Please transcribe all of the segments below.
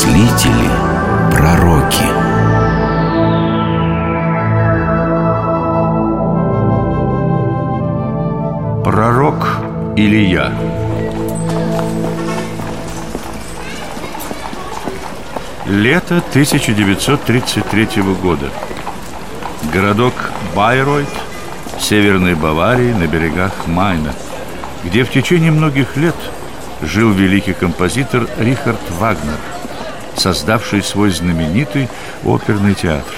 мыслители, пророки. Пророк Илья Лето 1933 года. Городок Байройт, Северной Баварии на берегах Майна Где в течение многих лет жил великий композитор Рихард Вагнер Создавший свой знаменитый оперный театр.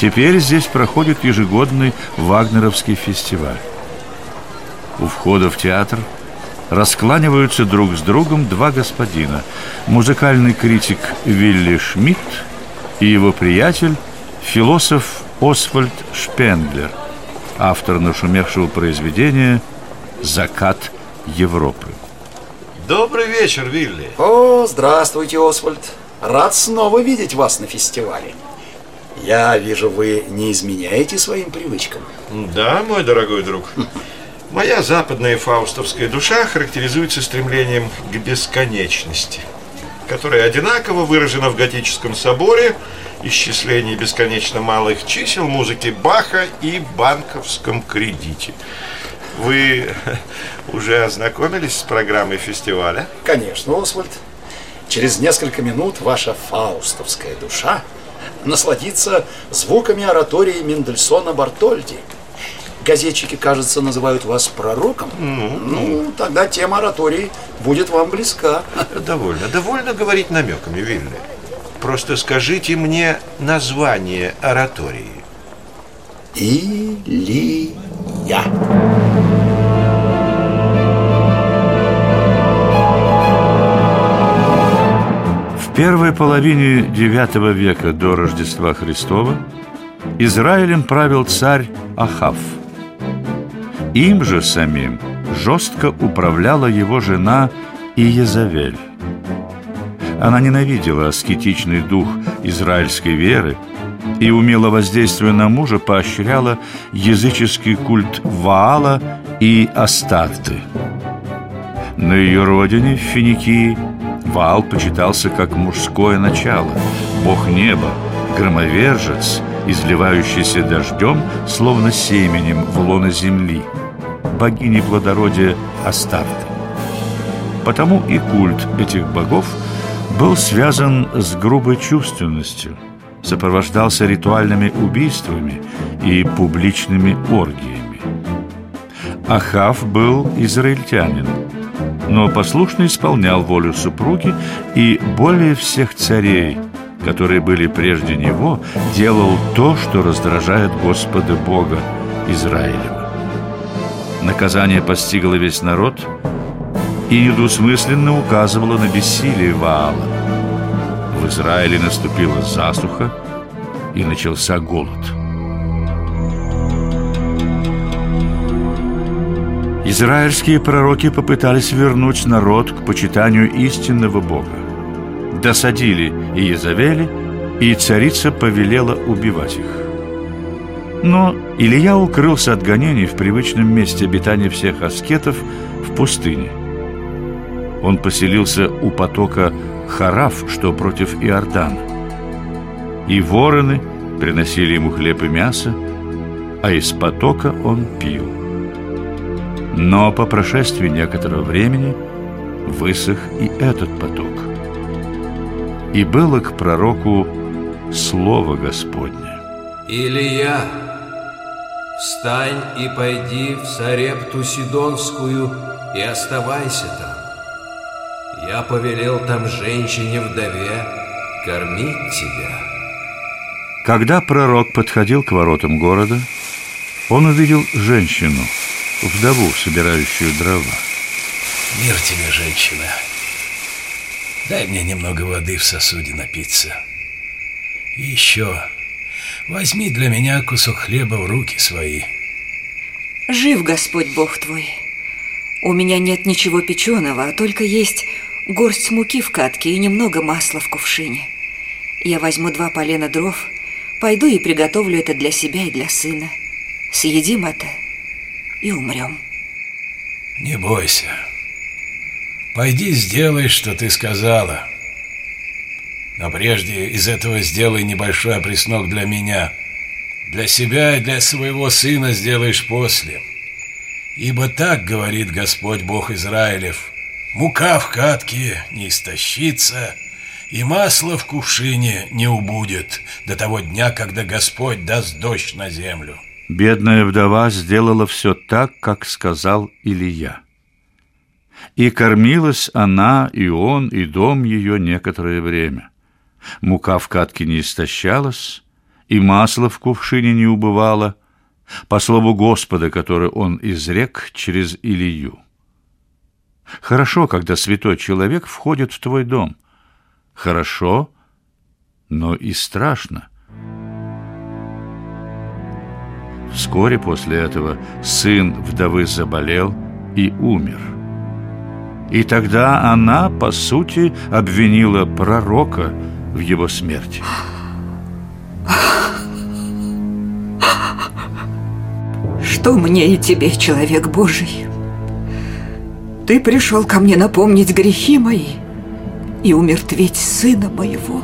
Теперь здесь проходит ежегодный Вагнеровский фестиваль. У входа в театр – раскланиваются друг с другом два господина Музыкальный критик Вилли Шмидт и его приятель, философ Освальд Шпенглер Автор нашумевшего произведения «Закат Европы» Добрый вечер, Вилли. О, здравствуйте, Освальд. Рад снова видеть вас на фестивале. Я вижу, вы не изменяете своим привычкам. Да, мой дорогой друг. Моя западная фаустовская душа характеризуется стремлением к бесконечности, которая одинаково выражена в готическом соборе, исчислении бесконечно малых чисел, музыки Баха и банковском кредите. Вы уже ознакомились с программой фестиваля? Конечно, Освальд. Через несколько минут ваша фаустовская душа насладится звуками оратории Мендельсона Бартольди – газетчики, кажется, называют вас пророком, ну, ну тогда тема оратории будет вам близка. Довольно, довольно говорить намеками, Вилли. Просто скажите мне название оратории. Илия. Первой половине IX века до Рождества Христова Израилем правил царь Ахав – им же самим жестко управляла его жена Иезавель. Она ненавидела аскетичный дух израильской веры и, умело воздействуя на мужа, поощряла языческий культ Ваала и Астарты. На ее родине, в Финикии, Ваал почитался как мужское начало, бог неба, громовержец, изливающийся дождем, словно семенем в лоно земли – богини плодородия Астарты. Потому и культ этих богов был связан с грубой чувственностью, сопровождался ритуальными убийствами и публичными оргиями. Ахав был израильтянин, но послушно исполнял волю супруги и более всех царей, которые были прежде него, делал то, что раздражает Господа Бога Израилева. Наказание постигло весь народ и недвусмысленно указывало на бессилие Ваала. В Израиле наступила засуха и начался голод. Израильские пророки попытались вернуть народ к почитанию истинного Бога. Досадили Иезавели, и царица повелела убивать их. Но Илья укрылся от гонений в привычном месте обитания всех аскетов в пустыне. Он поселился у потока Хараф, что против Иордана. И вороны приносили ему хлеб и мясо, а из потока он пил. Но по прошествии некоторого времени высох и этот поток. И было к пророку Слово Господне. Илья, Встань и пойди в Сарепту Сидонскую и оставайся там. Я повелел там женщине-вдове кормить тебя. Когда пророк подходил к воротам города, он увидел женщину, вдову, собирающую дрова. Мир тебе, женщина. Дай мне немного воды в сосуде напиться. И еще Возьми для меня кусок хлеба в руки свои. Жив Господь Бог твой. У меня нет ничего печеного, а только есть горсть муки в катке и немного масла в кувшине. Я возьму два полена дров, пойду и приготовлю это для себя и для сына. Съедим это и умрем. Не бойся. Пойди сделай, что ты сказала. Но прежде из этого сделай небольшой опреснок для меня. Для себя и для своего сына сделаешь после. Ибо так говорит Господь Бог Израилев. Мука в катке не истощится, и масло в кувшине не убудет до того дня, когда Господь даст дождь на землю. Бедная вдова сделала все так, как сказал Илья. И кормилась она, и он, и дом ее некоторое время. Мука в катке не истощалась, и масло в кувшине не убывало, по слову Господа, который он изрек через Илью. Хорошо, когда святой человек входит в твой дом. Хорошо, но и страшно. Вскоре после этого сын вдовы заболел и умер. И тогда она, по сути, обвинила пророка в его смерти. Что мне и тебе, человек Божий? Ты пришел ко мне напомнить грехи мои и умертвить сына моего.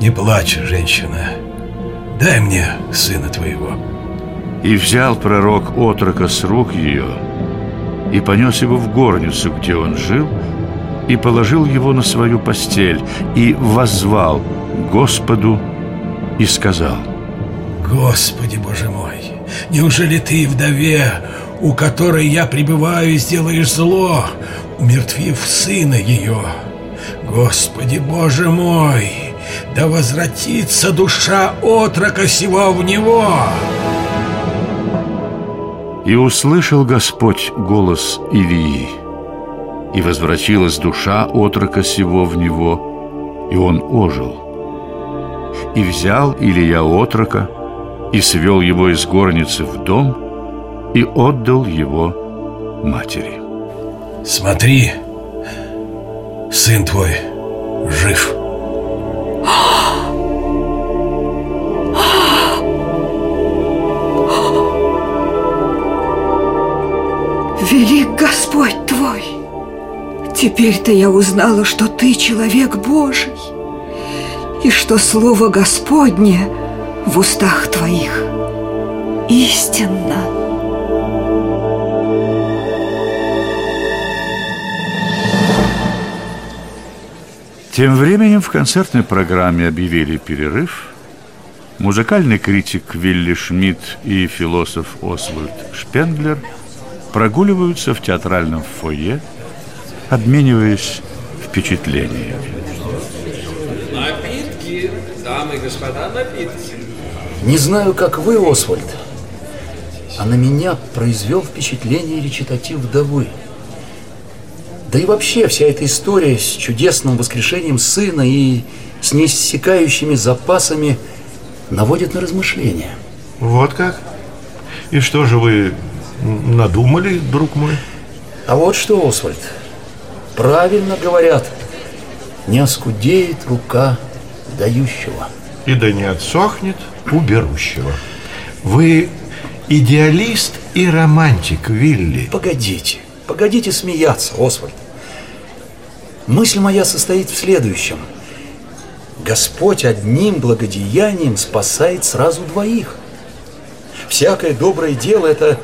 Не плачь, женщина. Дай мне сына твоего. И взял пророк отрока с рук ее и понес его в горницу, где он жил, и положил его на свою постель, и воззвал Господу и сказал, Господи, Боже мой, неужели ты, вдове, у которой я пребываю, сделаешь зло, умертвив сына ее? Господи, Боже мой, да возвратится душа отрока сего в него!» И услышал Господь голос Илии, и возвратилась душа отрока сего в него, и он ожил. И взял Илия отрока, и свел его из горницы в дом, и отдал его матери. Смотри, сын твой жив. Теперь-то я узнала, что ты человек Божий, и что Слово Господне в устах твоих истинно. Тем временем в концертной программе объявили перерыв. Музыкальный критик Вилли Шмидт и философ Освальд Шпенглер прогуливаются в театральном фойе, обмениваясь впечатлениями. Напитки, дамы и господа, напитки. Не знаю, как вы, Освальд, а на меня произвел впечатление речитатив вдовы. Да и вообще вся эта история с чудесным воскрешением сына и с неиссякающими запасами наводит на размышления. Вот как? И что же вы надумали, друг мой? А вот что, Освальд, правильно говорят, не оскудеет рука дающего. И да не отсохнет у берущего. Вы идеалист и романтик, Вилли. Погодите, погодите смеяться, Освальд. Мысль моя состоит в следующем. Господь одним благодеянием спасает сразу двоих. Всякое доброе дело – это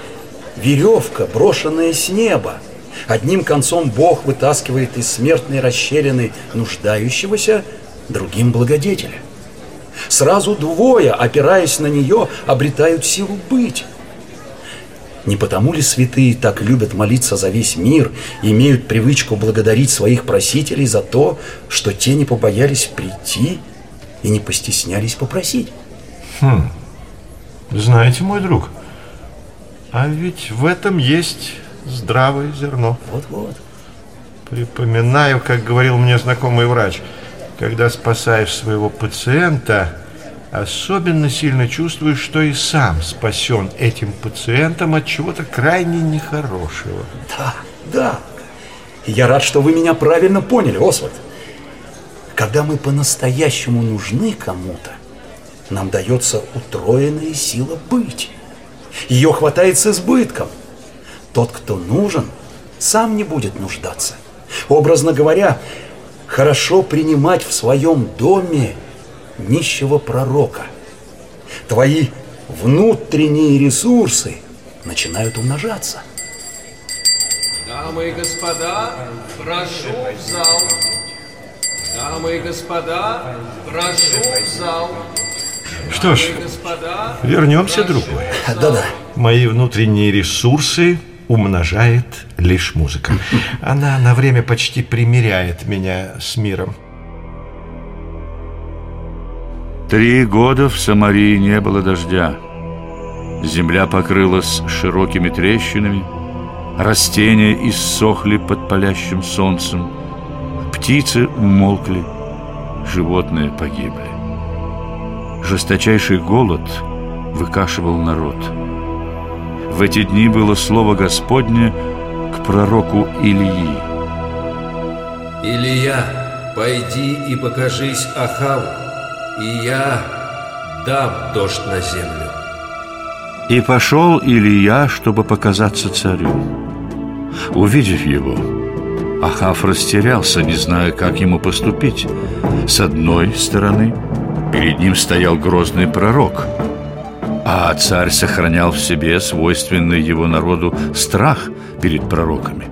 веревка, брошенная с неба. Одним концом Бог вытаскивает из смертной расщелины нуждающегося, другим благодетеля. Сразу двое, опираясь на нее, обретают силу быть. Не потому ли святые так любят молиться за весь мир имеют привычку благодарить своих просителей за то, что те не побоялись прийти и не постеснялись попросить? Хм. Знаете, мой друг, а ведь в этом есть здравое зерно. Вот-вот. Припоминаю, как говорил мне знакомый врач, когда спасаешь своего пациента, особенно сильно чувствуешь, что и сам спасен этим пациентом от чего-то крайне нехорошего. Да, да. Я рад, что вы меня правильно поняли, Освальд. Когда мы по-настоящему нужны кому-то, нам дается утроенная сила быть. Ее хватает с избытком. Тот, кто нужен, сам не будет нуждаться. Образно говоря, хорошо принимать в своем доме нищего пророка. Твои внутренние ресурсы начинают умножаться. Дамы и господа, прошу в зал. Дамы и господа, прошу в зал. Что ж, господа, вернемся, прошу друг мой. в зал. Да-да. Мои внутренние ресурсы умножает лишь музыка. Она на время почти примиряет меня с миром. Три года в Самарии не было дождя. Земля покрылась широкими трещинами, растения иссохли под палящим солнцем, птицы умолкли, животные погибли. Жесточайший голод выкашивал народ. В эти дни было слово Господне к пророку Илии. Илья, пойди и покажись Ахаву, и я дам дождь на землю. И пошел Илья, чтобы показаться царю. Увидев его, Ахав растерялся, не зная, как ему поступить. С одной стороны, перед ним стоял грозный пророк, а царь сохранял в себе свойственный его народу страх перед пророками.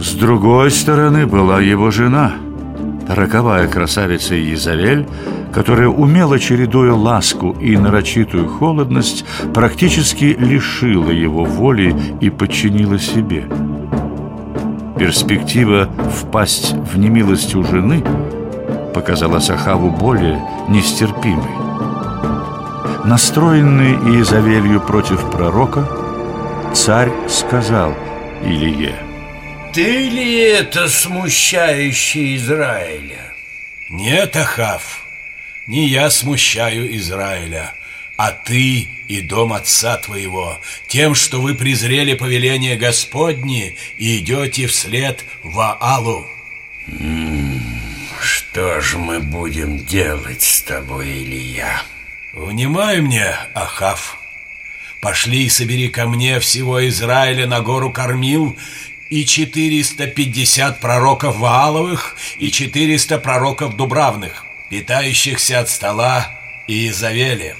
С другой стороны была его жена, роковая красавица Изавель, которая умело чередуя ласку и нарочитую холодность, практически лишила его воли и подчинила себе. Перспектива впасть в немилость у жены показалась Ахаву более нестерпимой. Настроенный Иезавелью против пророка, царь сказал Илие, Ты ли это смущающий Израиля? Нет, Ахав, не я смущаю Израиля, а ты и дом отца твоего, тем, что вы презрели повеление Господне и идете вслед Ваалу. Что же мы будем делать с тобой, Илья? Внимай мне, Ахав. Пошли и собери ко мне всего Израиля на гору Кормил и 450 пророков Вааловых и 400 пророков Дубравных, питающихся от стола Иезавели.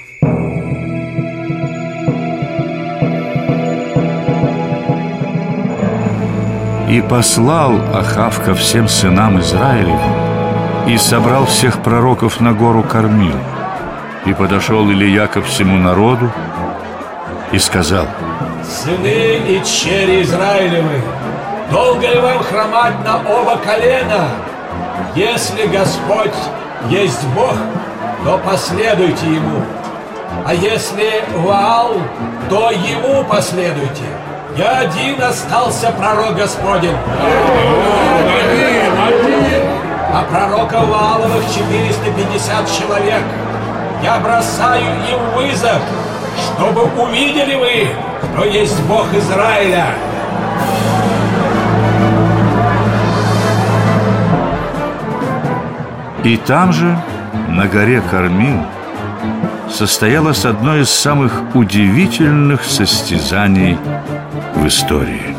И послал Ахав ко всем сынам Израилевым И собрал всех пророков на гору Кормил И подошел Илья ко всему народу И сказал Сыны и чери Израилевы, долго ли вам хромать на оба колена? Если Господь есть Бог, то последуйте Ему. А если Ваал, то Ему последуйте. Я один остался пророк Господень. А пророков Вааловых 450 человек. Я бросаю им вызов, чтобы увидели вы, кто есть Бог Израиля. И там же, на горе Кормил, состоялось одно из самых удивительных состязаний в истории.